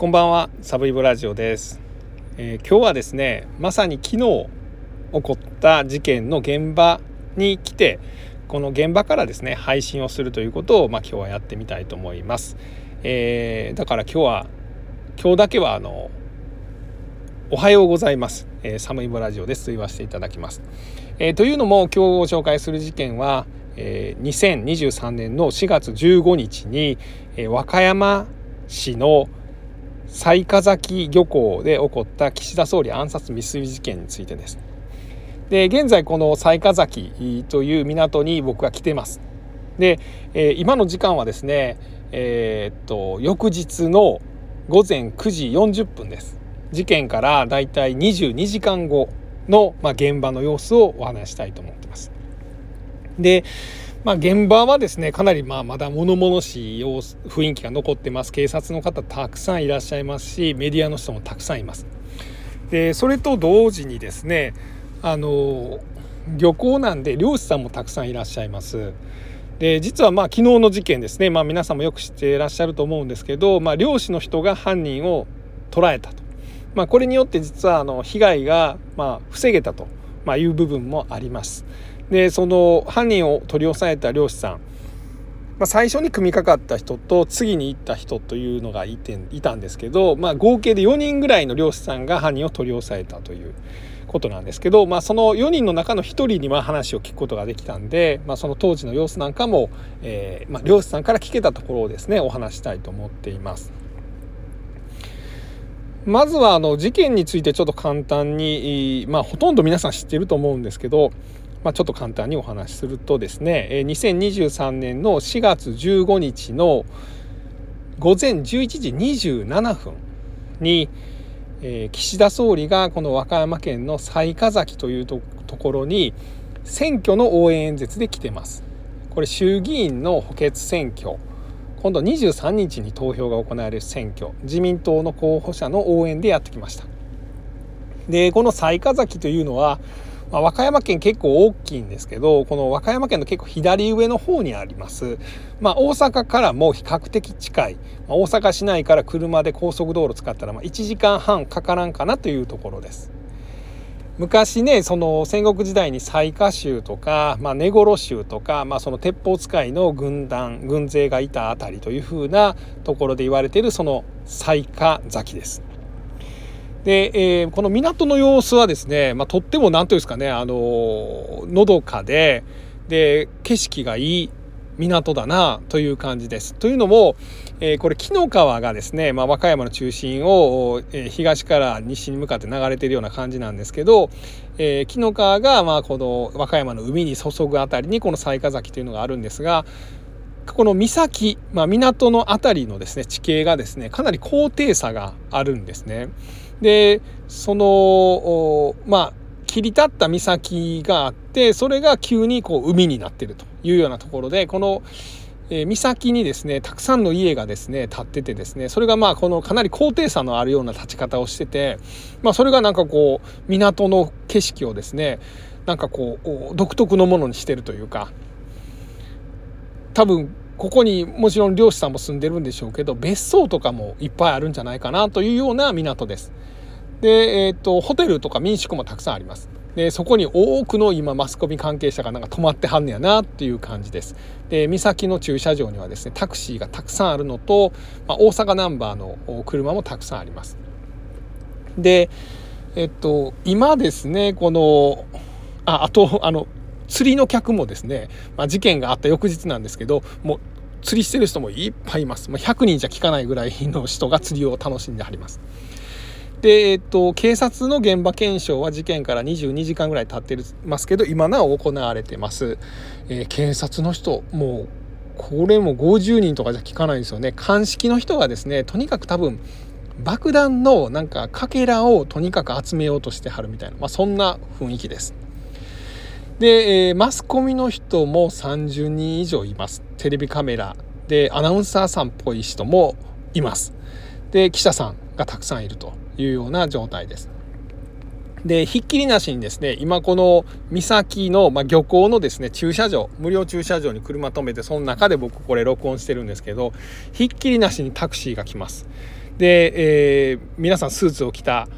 こんばんはサブイボラジオです、えー、今日はですねまさに昨日起こった事件の現場に来てこの現場からですね配信をするということをまあ、今日はやってみたいと思います、えー、だから今日は今日だけはあのおはようございます、えー、サムイボラジオです。と言わせていただきます、えー、というのも今日ご紹介する事件は、えー、2023年の4月15日に、えー、和歌山市の雑賀崎漁港で起こった岸田総理暗殺未遂事件についてです。で現在この雑賀崎という港に僕は来てます。で、えー、今の時間はですね、えー、っと翌日の午前9時40分です。事件からだいたい22時間後の、まあ、現場の様子をお話したいと思ってます。でまあ、現場はですねかなりまあまだ物々しい雰囲気が残ってます警察の方たくさんいらっしゃいますしメディアの人もたくさんいます。でそれと同時にですねあの漁港なんで漁師さんもたくさんいらっしゃいます。で実はまあ昨日の事件ですね、まあ、皆さんもよく知っていらっしゃると思うんですけど、まあ、漁師の人が犯人を捕らえたと、まあ、これによって実はあの被害がまあ防げたという部分もあります。でその犯人を取り押さえた漁師さん、まあ、最初に組みかかった人と次に行った人というのがいていたんですけど、まあ、合計で4人ぐらいの漁師さんが犯人を取り押さえたということなんですけど、まあ、その4人の中の1人には話を聞くことができたんで、まあ、その当時の様子なんかも、えーまあ、漁師さんから聞けたところをですねお話したいと思っています。まずはあの事件についてちょっと簡単に、まあ、ほとんど皆さん知っていると思うんですけどまあ、ちょっと簡単にお話しするとですね2023年の4月15日の午前11時27分に、えー、岸田総理がこの和歌山県の雑賀崎というところに選挙の応援演説で来てます。これ衆議院の補欠選挙今度23日に投票が行われる選挙自民党の候補者の応援でやってきました。でこの雑賀崎というのはまあ、和歌山県結構大きいんですけどこの和歌山県の結構左上の方にあります、まあ、大阪からも比較的近い、まあ、大阪市内から車で高速道路使ったらま1時間半かからんかなというところです。昔ねその戦国時代に雑賀州とか、まあ、根頃州とか、まあ、その鉄砲使いの軍団軍勢がいた辺りというふうなところで言われているその雑賀崎です。で、えー、この港の様子はですね、まあ、とっても何ていうんですかねあののどかでで景色がいい港だなという感じです。というのも、えー、これ紀の川がですね、まあ、和歌山の中心を、え、東から西に向かって流れているような感じなんですけど、えー、紀の川が、まあ、この和歌山の海に注ぐあたりにこの雑賀崎というのがあるんですがこの岬、まあ、港の辺りのですね地形がですねかなり高低差があるんですね。でそのまあ切り立った岬があってそれが急にこう海になってるというようなところでこのえ岬にですねたくさんの家がですね建っててですねそれがまあこのかなり高低差のあるような立ち方をしてて、まあ、それがなんかこう港の景色をですねなんかこう独特のものにしてるというか多分ここにもちろん漁師さんも住んでるんでしょうけど別荘とかもいっぱいあるんじゃないかなというような港です。で、えーと、ホテルとか民宿もたくさんあります。でそこに多くの今マスコミ関係者がなんか泊まってはんねやなっていう感じです。で岬の駐車場にはですねタクシーがたくさんあるのと、まあ、大阪ナンバーの車もたくさんあります。でえっと今ですねこのああとあの釣りの客もですね、まあ、事件があった翌日なんですけどもう釣りしてる人もいっぱいいます、まあ、100人じゃ聞かないぐらいの人が釣りを楽しんではります。で、えっと、警察の現場検証は事件から22時間ぐらい経ってますけど今なお行われてます、えー、警察の人もうこれも50人とかじゃ聞かないんですよね。鑑識の人がですねとにかく多分爆弾のなんかかけらをとにかく集めようとしてはるみたいな、まあ、そんな雰囲気です。で、えー、マスコミの人も30人以上います。テレビカメラ。でアナウンサーさんっぽい人もいます。で記者さんがたくさんいるというような状態です。でひっきりなしにですね今この岬の、まあ、漁港のですね駐車場無料駐車場に車止めてその中で僕これ録音してるんですけどひっきりなしにタクシーが来ます。で、えー、皆さんスーツを着た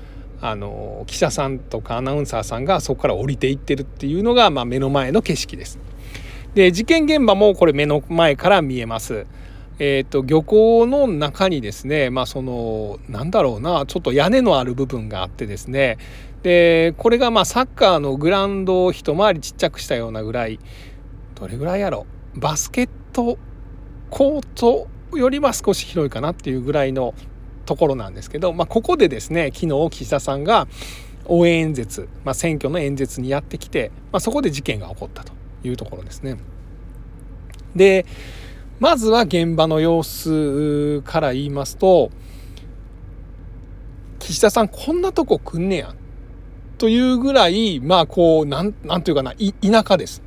あの記者さんとかアナウンサーさんがそこから降りていってるっていうのが、まあ、目の前の景色です。で事件現場もこれ目の前から見えます。えーと、漁港の中にですねまあそのなんだろうなちょっと屋根のある部分があってですねでこれがまあサッカーのグラウンドを一回りちっちゃくしたようなぐらいどれぐらいやろバスケットコートよりは少し広いかなっていうぐらいのところなんですけど、まあ、ここでですね昨日岸田さんが応援演説、まあ、選挙の演説にやってきて、まあ、そこで事件が起こったというところですね。でまずは現場の様子から言いますと岸田さんこんなとこ来んねやというぐらいまあこうなんなんていうかな田舎です。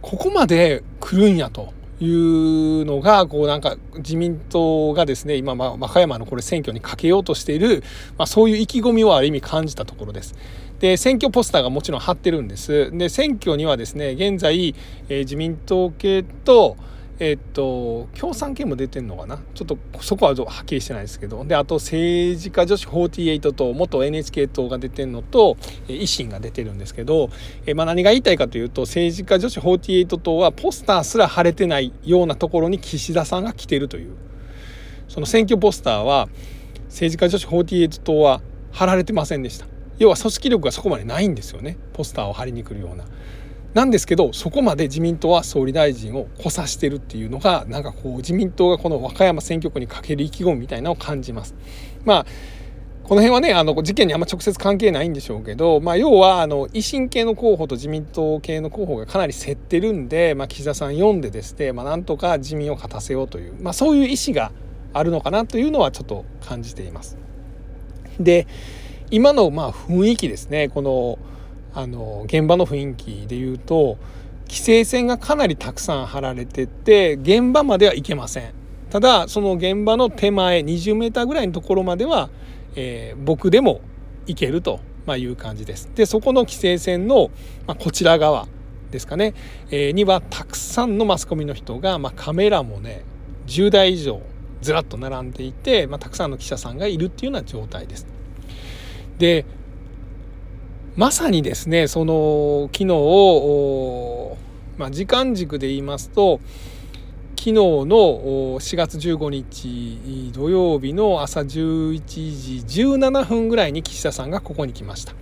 ここまで来るんやというのがこうなんか自民党がですね今、まあ、和歌山のこれ選挙にかけようとしている、まあ、そういう意気込みをある意味感じたところです。で選挙ポスターがもちろん貼ってるんです。で選挙にはですね現在、えー、自民党系とえっと共産系も出てんのかな？ちょっとそこははっきりしてないですけど。であと政治家女子48と元 NHK 党が出てんのと維新が出てるんですけど、えまあ、何が言いたいかというと政治家女子48党はポスターすら貼れてないようなところに岸田さんが来てるという。その選挙ポスターは政治家女子48党は貼られてませんでした。要は組織力がそこまでないんですよね。ポスターを貼りに来るような。なんですけどそこまで自民党は総理大臣を補佐してるっていうのがなんかこう自民党がこの和歌山選挙区にかける意気込みみたいなのを感じます。まあこの辺はねあの事件にあんま直接関係ないんでしょうけど、まあ、要はあの維新系の候補と自民党系の候補がかなり競ってるんで、まあ、岸田さん読んでですね、まあ、なんとか自民を勝たせようという、まあ、そういう意思があるのかなというのはちょっと感じています。で今のまあ雰囲気ですねこのあの現場の雰囲気で言うと規制線がかなりたくさん張られてて現場までは行けません。ただその現場の手前20メーターぐらいのところまでは、えー、僕でも行けるという感じです。でそこの規制線の、ま、こちら側ですかね、えー、にはたくさんのマスコミの人が、ま、カメラもね10台以上ずらっと並んでいて、ま、たくさんの記者さんがいるっていうような状態です。でまさにですねその昨日、まあ、時間軸で言いますと昨日の4月15日土曜日の朝11時17分ぐらいに岸田さんがここに来ました。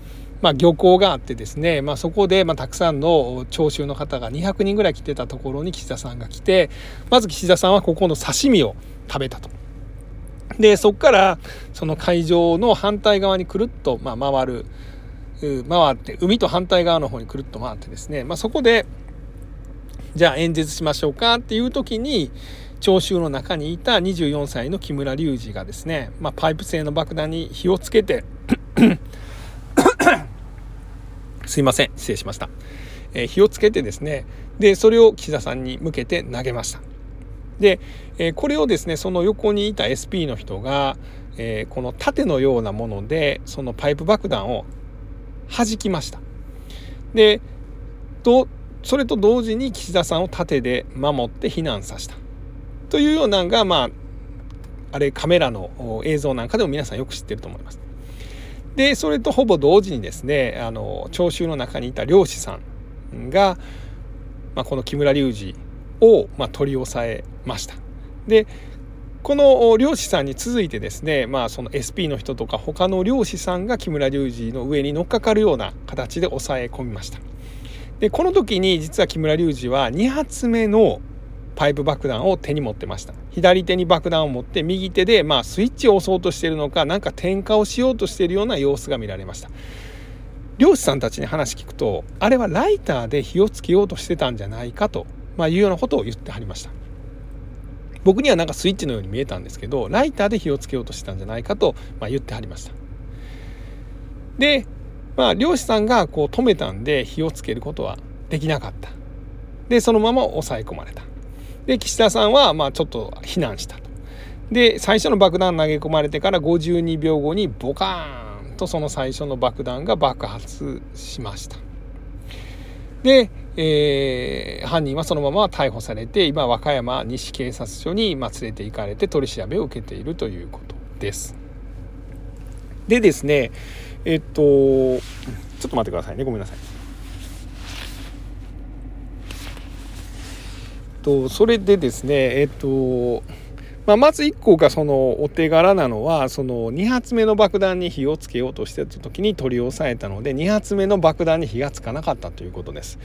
まあ、漁港があってですね、まあ、そこでまたくさんの聴衆の方が200人ぐらい来てたところに岸田さんが来てまず岸田さんはここの刺身を食べたと。でそこからその会場の反対側にくるっとま回る回って海と反対側の方にくるっと回ってですね、まあ、そこでじゃあ演説しましょうかっていう時に聴衆の中にいた24歳の木村隆二がですね、まあ、パイプ製の爆弾に火をつけて すいません失礼しました、えー、火をつけてですねでそれを岸田さんに向けて投げました。で、えー、これをですねその横にいた SP の人が、えー、この盾のようなものでそのパイプ爆弾を弾きました。でとそれと同時に岸田さんを盾で守って避難させたというようなのがまああれカメラの映像なんかでも皆さんよく知ってると思います。でそれとほぼ同時にですねあの聴衆の中にいた漁師さんが、まあ、この木村隆二を、まあ、取り押さえました。でこの漁師さんに続いてですね、まあ、その SP の人とか他の漁師さんが木村隆二の上に乗っかかるような形で抑え込みました。でこの時に実は木村隆二は2発目のパイプ爆弾を手に持ってました。左手に爆弾を持って右手でまあスイッチを押そうとしているのか何か点火をしようとしているような様子が見られました。漁師さんたちに話聞くとあれはライターで火をつけようとしてたんじゃないかと、まあ、いうようなことを言ってはりました。僕にはなんかスイッチのように見えたんですけどライターで火をつけようとしてたんじゃないかと、まあ、言ってはりました。でまあ漁師さんがこう止めたんで火をつけることはできなかった。でそのまま抑え込まれた。で岸田さんはまあちょっと避難したと。で最初の爆弾投げ込まれてから52秒後にボカーンとその最初の爆弾が爆発しました。で、えー、犯人はそのまま逮捕されて今和歌山西警察署に、まあ、連れて行かれて取り調べを受けているということです。でですねえっとちょっと待ってくださいねごめんなさい。とそれでですねえっとまあ、まず1個がそのお手柄なのはその2発目の爆弾に火をつけようとしてた時に取り押さえたので2発目の爆弾に火がつかなかったということです。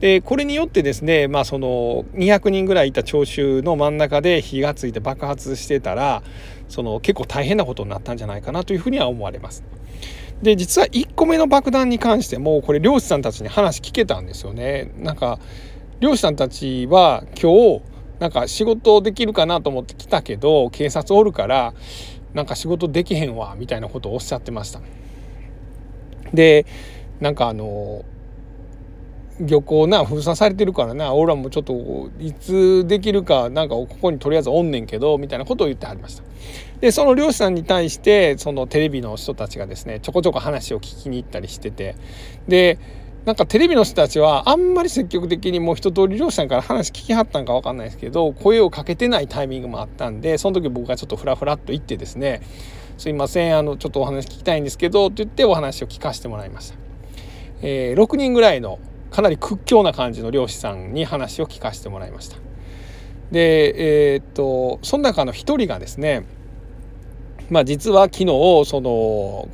でこれによってですね、まあ、その200人ぐらいいた聴衆の真ん中で火がついて爆発してたらその結構大変なことになったんじゃないかなというふうには思われます。で実は1個目の爆弾に関してもこれ漁師さんたちに話聞けたんですよね。なんか漁師さんたちは今日なんか仕事できるかなと思って来たけど警察おるからなんか仕事できへんわみたいなことをおっしゃってました。でなんかあの漁港な封鎖されてるからな俺らもちょっといつできるかなんかここにとりあえずおんねんけどみたいなことを言ってはりました。でその漁師さんに対してそのテレビの人たちがですねちょこちょこ話を聞きに行ったりしててでなんかテレビの人たちはあんまり積極的にもう一通り漁師さんから話聞きはったんか分かんないですけど声をかけてないタイミングもあったんでその時僕がちょっとフラフラっと言ってですね「すいませんあのちょっとお話聞きたいんですけど」って言ってお話を聞かせてもらいました。えー、6人ぐらいのかなり屈強な感じの漁師さんに話を聞かせてもらいました。でえー、っとその中の一人がですねまあ実は昨日その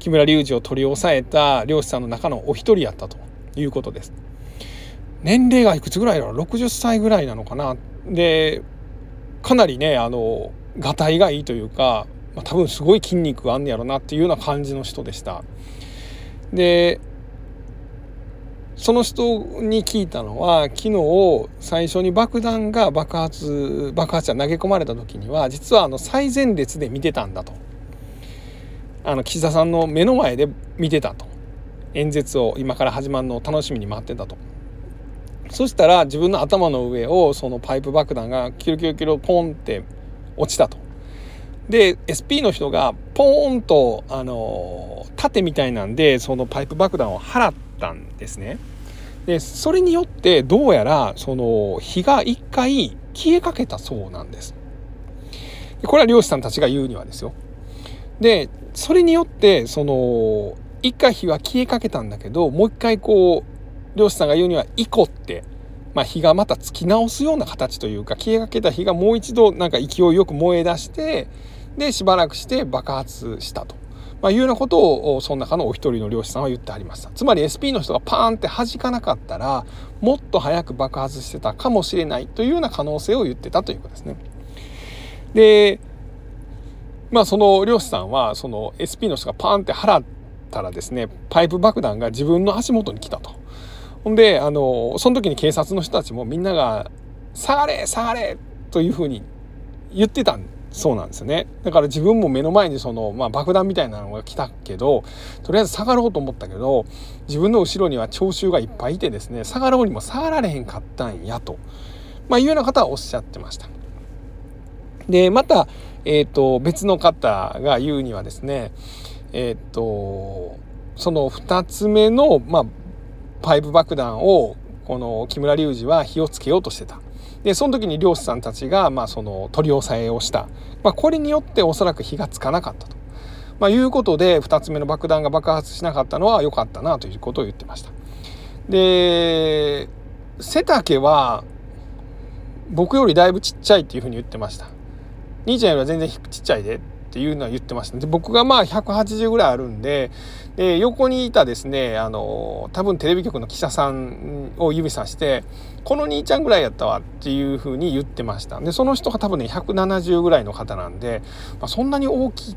木村隆二を取り押さえた漁師さんの中のお一人やったということです。年齢がいくつぐらいだろう？60歳ぐらいなのかな？でかなりねあのがたいがいいというか、まあ、多分すごい筋肉があんねやろなっていうような感じの人でした。でその人に聞いたのは昨日最初に爆弾が爆発爆発者投げ込まれた時には実はあの最前列で見てたんだと。あの岸田さんの目の前で見てたと。演説を今から始まるのを楽しみに待ってたと。そしたら自分の頭の上をそのパイプ爆弾がキロキロキロポンって落ちたと。で SP の人がポーンとあの盾みたいなんでそのパイプ爆弾を払ったんですね。でそれによってどうやらその火が一回消えかけたそうなんです。これは漁師さんたちが言うにはですよ。でそれによってその一回火は消えかけたんだけどもう一回こう漁師さんが言うには「イコ」って、まあ、火がまたつき直すような形というか消えかけた火がもう一度なんか勢いよく燃え出してでしばらくして爆発したと。まあ、いうようなことをその中のお一人の漁師さんは言ってはりましたつまり SP の人がパーンって弾かなかったらもっと早く爆発してたかもしれないというような可能性を言ってたということですね。でまあその漁師さんはその SP の人がパーンって払ったらですねパイプ爆弾が自分の足元に来たと。ほんであのその時に警察の人たちもみんなが「下がれ下がれ!」というふうに言ってたそうなんですよねだから自分も目の前にその、まあ、爆弾みたいなのが来たけどとりあえず下がろうと思ったけど自分の後ろには聴衆がいっぱいいてですね下がろうにも下がられへんかったんやと、まあ、いうような方はおっしゃってました。でまたえーと、別の方が言うにはですねえっ、ー、とその2つ目の、まあ、パイプ爆弾をこの木村隆二は火をつけようとしてた。でその時に漁師さんたちが、まあ、その取り押さえをした、まあ、これによっておそらく火がつかなかったと、まあ、いうことで2つ目の爆弾が爆発しなかったのは良かったなということを言ってました。で背丈は僕よりだいぶちっちゃいっていうふうに言ってました。兄ちゃんよりは全然ちっちゃいでっていうのは言ってましたで僕がまあ180ぐらいあるんでで横にいたですねあの多分テレビ局の記者さんを指さして「この兄ちゃんぐらいやったわ」っていうふうに言ってましたでその人が多分ね170ぐらいの方なんで、まあ、そんなに大き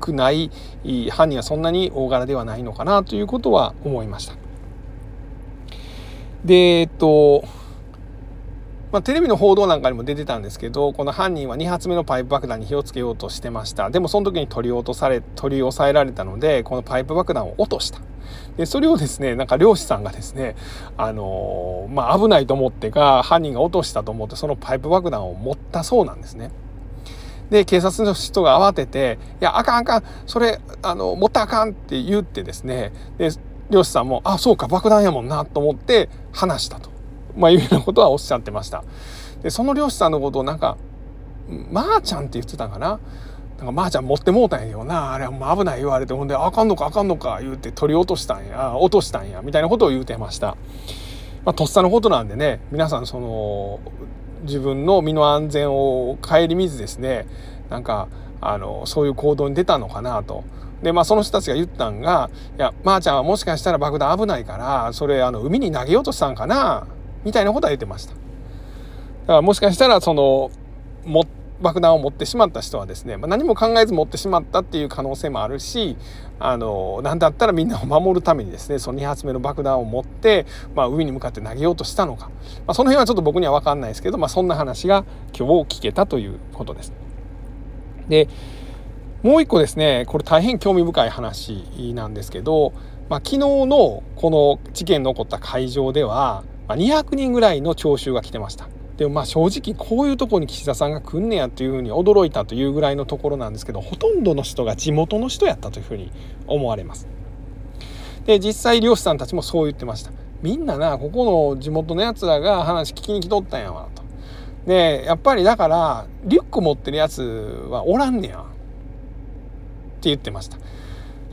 くない犯人はそんなに大柄ではないのかなということは思いました。でえっとまあ、テレビの報道なんかにも出てたんですけどこの犯人は2発目のパイプ爆弾に火をつけようとしてました。でもその時に取り落とされ取り押さえられたのでこのパイプ爆弾を落とした。でそれをですねなんか漁師さんがですねあのー、まあ、危ないと思ってか犯人が落としたと思ってそのパイプ爆弾を持ったそうなんですね。で警察の人が慌てて「いやあかんあかん。それあの持ったあかん」って言ってですね。で漁師さんも「あそうか爆弾やもんな」と思って話したと、まあ、いうようなことはおっしゃってました。でその漁師さんのことをなんか「まー、あ、ちゃん」って言ってたかな？なんかまー、あ、ちゃん持ってもうたんやよなあれはもう危ない言われてほんで「あかんのかあかんのか」言うて取り落としたんや落としたんやみたいなことを言うてました。まあ、とっさのことなんでね皆さんその自分の身の安全を顧みずですねなんかあのそういう行動に出たのかなと。でまあその人たちが言ったんが「いやまー、あ、ちゃんはもしかしたら爆弾危ないからそれあの海に投げようとしたんかな」みたいなことは言ってました。だからもしかしたらそのも爆弾を持ってしまった人はですね、まあ、何も考えず持ってしまったっていう可能性もあるしあの何だったらみんなを守るためにですねその2発目の爆弾を持って、まあ、海に向かって投げようとしたのか、まあ、その辺はちょっと僕には分かんないですけど、まあ、そんな話が今日聞けたということです。でもう一個ですねこれ大変興味深い話なんですけど、まあ、昨日のこの事件の起こった会場では200人ぐらいの聴衆が来てました。でもまあ正直こういうとこに岸田さんが来んねやというふうに驚いたというぐらいのところなんですけどほとんどの人が地元の人やったというふうに思われます。で実際漁師さんたちもそう言ってました。みんななここの地元のやつらが話聞きに来とったんやわと。でやっぱりだからリュック持ってるやつはおらんねやって言ってました。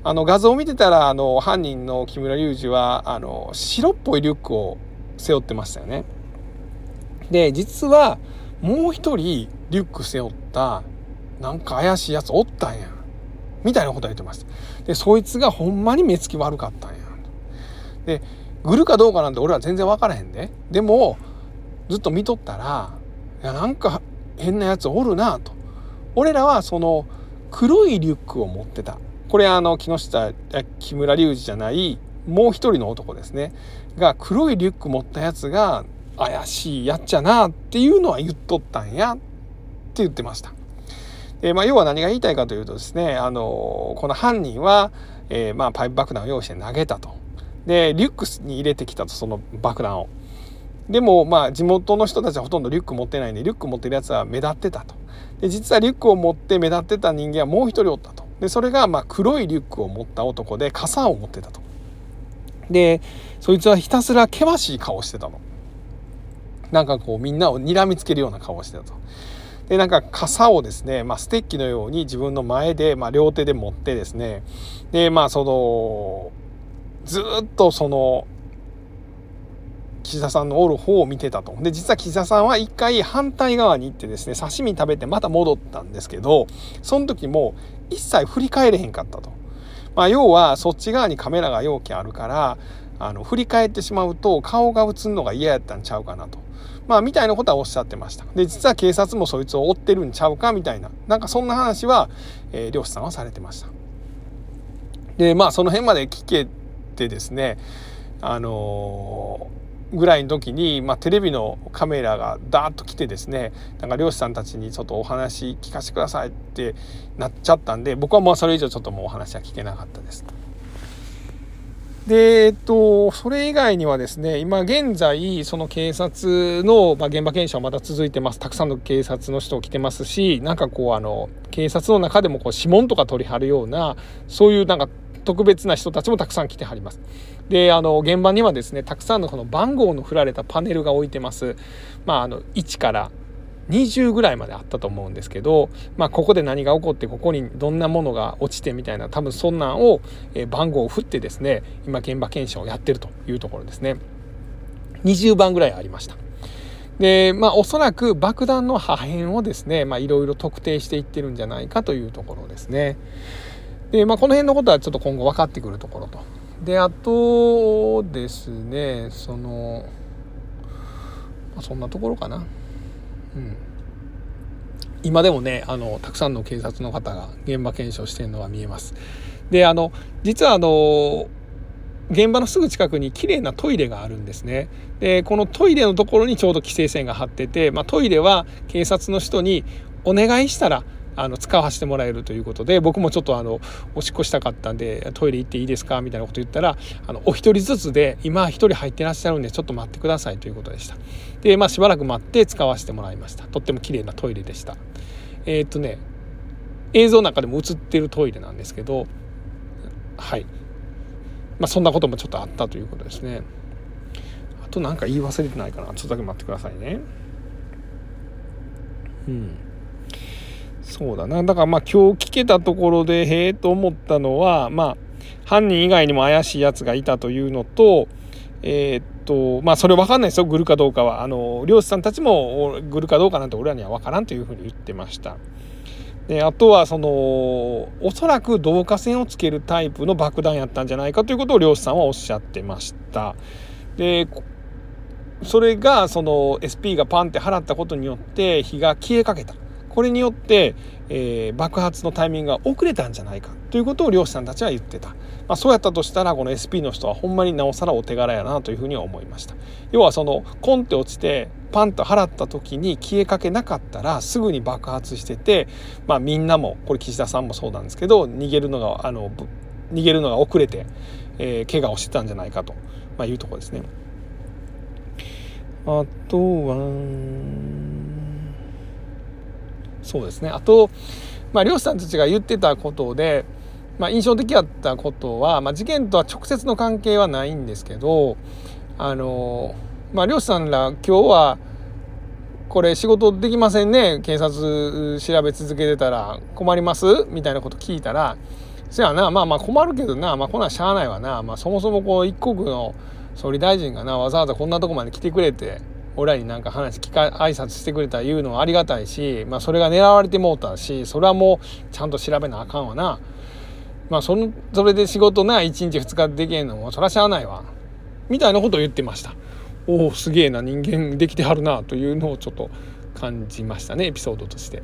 あの画像を見てたらあの犯人の木村隆二はあの白っぽいリュックを背負ってましたよね。で実はもう一人リュック背負ったなんか怪しいやつおったんや。みたいなこと言ってました。でそいつがほんまに目つき悪かったんや。でグルかどうかなんて俺は全然分からへんで。でもずっと見とったらいやなんか変なやつおるなと。俺らはその黒いリュックを持ってた。これあの木下木村隆二じゃないもう一人の男ですね。が黒いリュック持ったやつが怪しいやっちゃなっていうのは言っとったんやって言ってました。でまあ、要は何が言いたいかというとですねあのこの犯人は、えー、まあ、パイプ爆弾を用意して投げたと。でリュックに入れてきたとその爆弾を。でもまあ地元の人たちはほとんどリュック持ってないんでリュック持ってるやつは目立ってたと。で実はリュックを持って目立ってた人間はもう一人おったと。でそれがまあ黒いリュックを持った男で傘を持ってたと。でそいつはひたすら険しい顔してたの。なんかこうみんなを睨みつけるような顔してたと。でなんか傘をですね、まあ、ステッキのように自分の前で、まあ、両手で持ってですねでまあそのずっとその岸田さんのおる方を見てたと。で実は岸田さんは一回反対側に行ってですね刺身食べてまた戻ったんですけどその時も一切振り返れへんかったと。まあ、要はそっち側にカメラが容器あるからあの振り返ってしまうと顔が映るのが嫌やったんちゃうかなと。まあみたいなことはおっしゃってましたで実は警察もそいつを追ってるんちゃうかみたいななんかそんな話は、えー、漁師さんはされてましたでまあその辺まで聞けてですねあのー、ぐらいの時に、まあ、テレビのカメラがダーッと来てですねなんか漁師さんたちにちょっとお話聞かせてくださいってなっちゃったんで僕はもうそれ以上ちょっともうお話は聞けなかったです。で、えっと、それ以外にはですね、今現在、その警察の、まあ、現場検証はまだ続いてます。たくさんの警察の人来てますし、なんかこう、あの、警察の中でもこう指紋とか取り貼るような、そういうなんか特別な人たちもたくさん来てはります。で、あの、現場にはですね、たくさんのこの番号の振られたパネルが置いてます。まあ、あの、1から20ぐらいまであったと思うんですけど、まあ、ここで何が起こってここにどんなものが落ちてみたいな多分そんなんを、え番号を振ってですね今現場検証をやってるというところですね。20番ぐらいありました。でまあおそらく爆弾の破片をですねいろいろ特定していってるんじゃないかというところですね。でまあこの辺のことはちょっと今後分かってくるところと。であとですねその、そんなところかな。うん、今でもねあのたくさんの警察の方が現場検証してるのが見えます。であの実はあの現場のすぐ近くに綺麗なトイレがあるんですね。でこのトイレのところにちょうど規制線が張ってて、まあ、トイレは警察の人にお願いしたらあの使わせてもらえるということで僕もちょっとあのおしっこしたかったんでトイレ行っていいですか？みたいなこと言ったらあのお一人ずつで今一人入ってらっしゃるんでちょっと待ってくださいということでした。でまあしばらく待って使わせてもらいました。とっても綺麗なトイレでした。えー、っとね映像の中でも映ってるトイレなんですけどはい。まあそんなこともちょっとあったということですね。あと何か言い忘れてないかな？ちょっとだけ待ってくださいね。うん。そうだなだからまあ今日聞けたところでへえと思ったのはまあ犯人以外にも怪しいやつがいたというのとえー、っとまあそれ分かんないですよグルかどうかはあの漁師さんたちもグルかどうかなんて俺らには分からんというふうに言ってました。であとはそのおそらく導火線をつけるタイプの爆弾やったんじゃないかということを漁師さんはおっしゃってました。でそれがその SP がパンって払ったことによって火が消えかけた。これによって、えー、爆発のタイミングが遅れたんじゃないかということを漁師さんたちは言ってた、まあ、そうやったとしたらこの SP の人はほんまになおさらお手柄やなというふうには思いました要はそのコンって落ちてパンと払った時に消えかけなかったらすぐに爆発してて、まあ、みんなもこれ岸田さんもそうなんですけど逃げるのがあの逃げるのが遅れて、えー、怪我をしてたんじゃないかと、まあ、いうとこですね。あとはそうですね。あと、まあ、漁師さんたちが言ってたことで、まあ、印象的だったことは、まあ、事件とは直接の関係はないんですけどあの、まあ、漁師さんら今日はこれ仕事できませんね警察調べ続けてたら困りますみたいなこと聞いたらそやなまあまあ困るけどなまあこんなんしゃあないわな、まあ、そもそもこう一国の総理大臣がなわざわざこんなとこまで来てくれて俺らになんか話聞か挨拶してくれた言うのはありがたいし、まあ、それが狙われてもうたしそれはもうちゃんと調べなあかんわな。まあそのそれで仕事な1日2日できへんのもそらしゃあないわ。みたいなことを言ってました。おおすげえな人間できてはるなというのをちょっと感じましたねエピソードとして。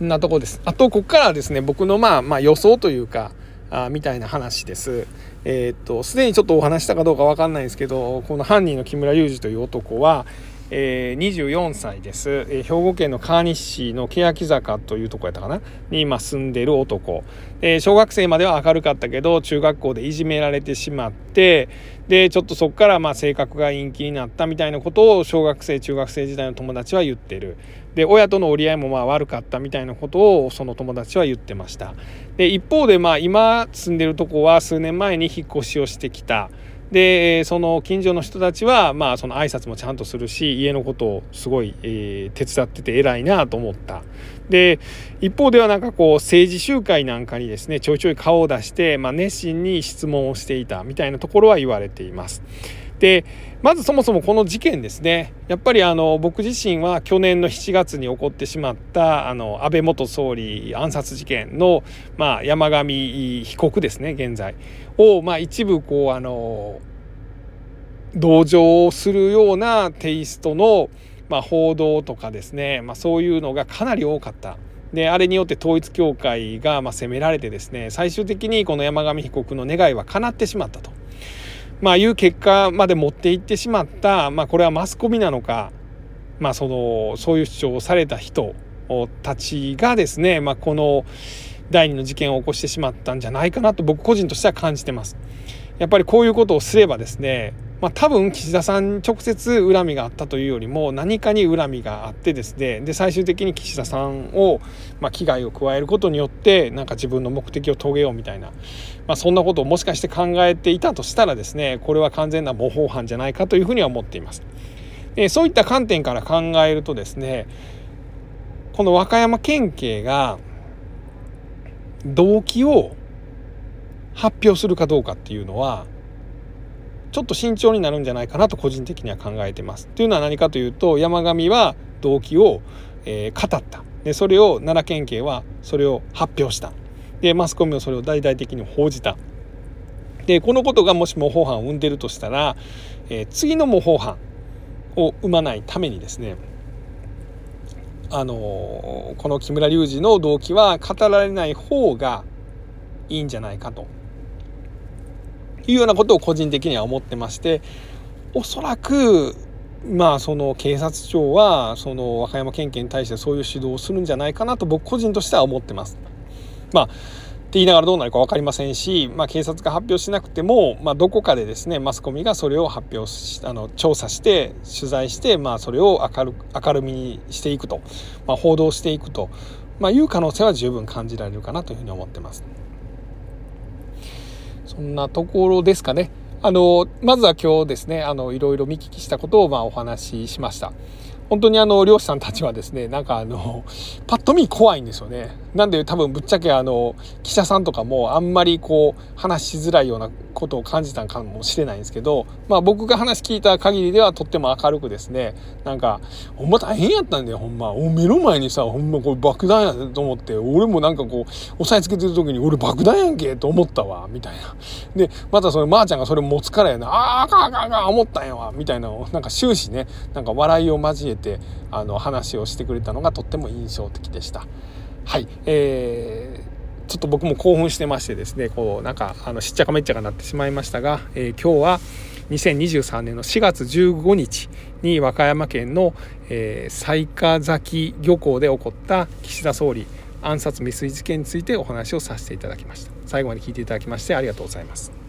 なとこです。あとここからですね僕のまあまあ予想というかあみたいな話です。えー、っとすでにちょっとお話したかどうか分かんないですけどこの犯人の木村雄二という男は、えー、24歳です、えー、兵庫県の川西市の欅坂というとこやったかな？に今住んでる男、えー、小学生までは明るかったけど中学校でいじめられてしまってでちょっとそこからまあ性格が陰気になったみたいなことを小学生中学生時代の友達は言ってる。で親との折り合いもまあ悪かったみたいなことをその友達は言ってました。で一方でまあ今住んでるとこは数年前に引っ越しをしてきた。でその近所の人たちはまあその挨拶もちゃんとするし家のことをすごい、えー、手伝ってて偉いなと思ったで一方ではなんかこう政治集会なんかにですねちょいちょい顔を出して、まあ、熱心に質問をしていたみたいなところは言われています。でまずそもそもこの事件ですねやっぱりあの僕自身は去年の7月に起こってしまったあの安倍元総理暗殺事件の、まあ、山上被告ですね現在を、まあ、一部こうあの同情するようなテイストの、まあ、報道とかですね、まあ、そういうのがかなり多かった。であれによって統一教会がま責められてですね最終的にこの山上被告の願いは叶ってしまったと。まあ、いう結果まで持っていってしまった、まあ、これはマスコミなのか、まあ、そのそういう主張をされた人たちがですね、まあ、この第二の事件を起こしてしまったんじゃないかなと僕個人としては感じてます。やっぱりこういうことをすればですねまあ、多分岸田さん直接恨みがあったというよりも何かに恨みがあってですねで最終的に岸田さんを、まあ、危害を加えることによってなんか自分の目的を遂げようみたいな、まあ、そんなことをもしかして考えていたとしたらですねこれは完全な模倣犯じゃないかというふうには思っています。でそういった観点から考えるとですねこの和歌山県警が動機を発表するかどうかっていうのはちょっと慎重になるんじゃないかなと個人的には考えてます。というのは何かというと山上は動機を、えー、語った。でそれを奈良県警はそれを発表した。でマスコミもそれを大々的に報じた。でこのことがもし模倣犯を生んでるとしたら、えー、次の模倣犯を生まないためにですねあのー、この木村隆二の動機は語られない方がいいんじゃないかと。いうようなことを個人的には思ってましておそらくまあその警察庁はその和歌山県警に対してそういう指導をするんじゃないかなと僕個人としては思ってます。まあって言いながらどうなるか分かりませんし、まあ、警察が発表しなくても、まあ、どこかでですねマスコミがそれを発表しあの調査して取材して、まあ、それを明る明るみにしていくと、まあ、報道していくと、まあ、いう可能性は十分感じられるかなというふうに思ってます。そんなところですかね。あのまずは今日ですねあのいろいろ見聞きしたことをまあお話ししました。本当にあの漁師さんたちはですねなんかあのパッと見怖いんですよねなんで多分ぶっちゃけあの記者さんとかもあんまりこう話しづらいようなことを感じたんかもしれないんですけど、まあ、僕が話聞いた限りではとっても明るくですねなんかほんま大変やったんだよほんまお目の前にさほんまこれ爆弾やと思って俺もなんかこう押さえつけてる時に俺爆弾やんけと思ったわみたいなでまたそれまー、あ、ちゃんがそれ持つからやなああかんあかんあかん思ったんやわみたいななんか終始ねなんか笑いを交えてあの話をしてくれたのがとっても印象的でした。はい、えー、ちょっと僕も興奮してましてですねこうなんかあのしっちゃかめっちゃかなってしまいましたが、えー、今日は2023年の4月15日に和歌山県の、えー、雑賀崎漁港で起こった岸田総理暗殺未遂事件についてお話をさせていただきました。最後まで聞いていただきましてありがとうございます。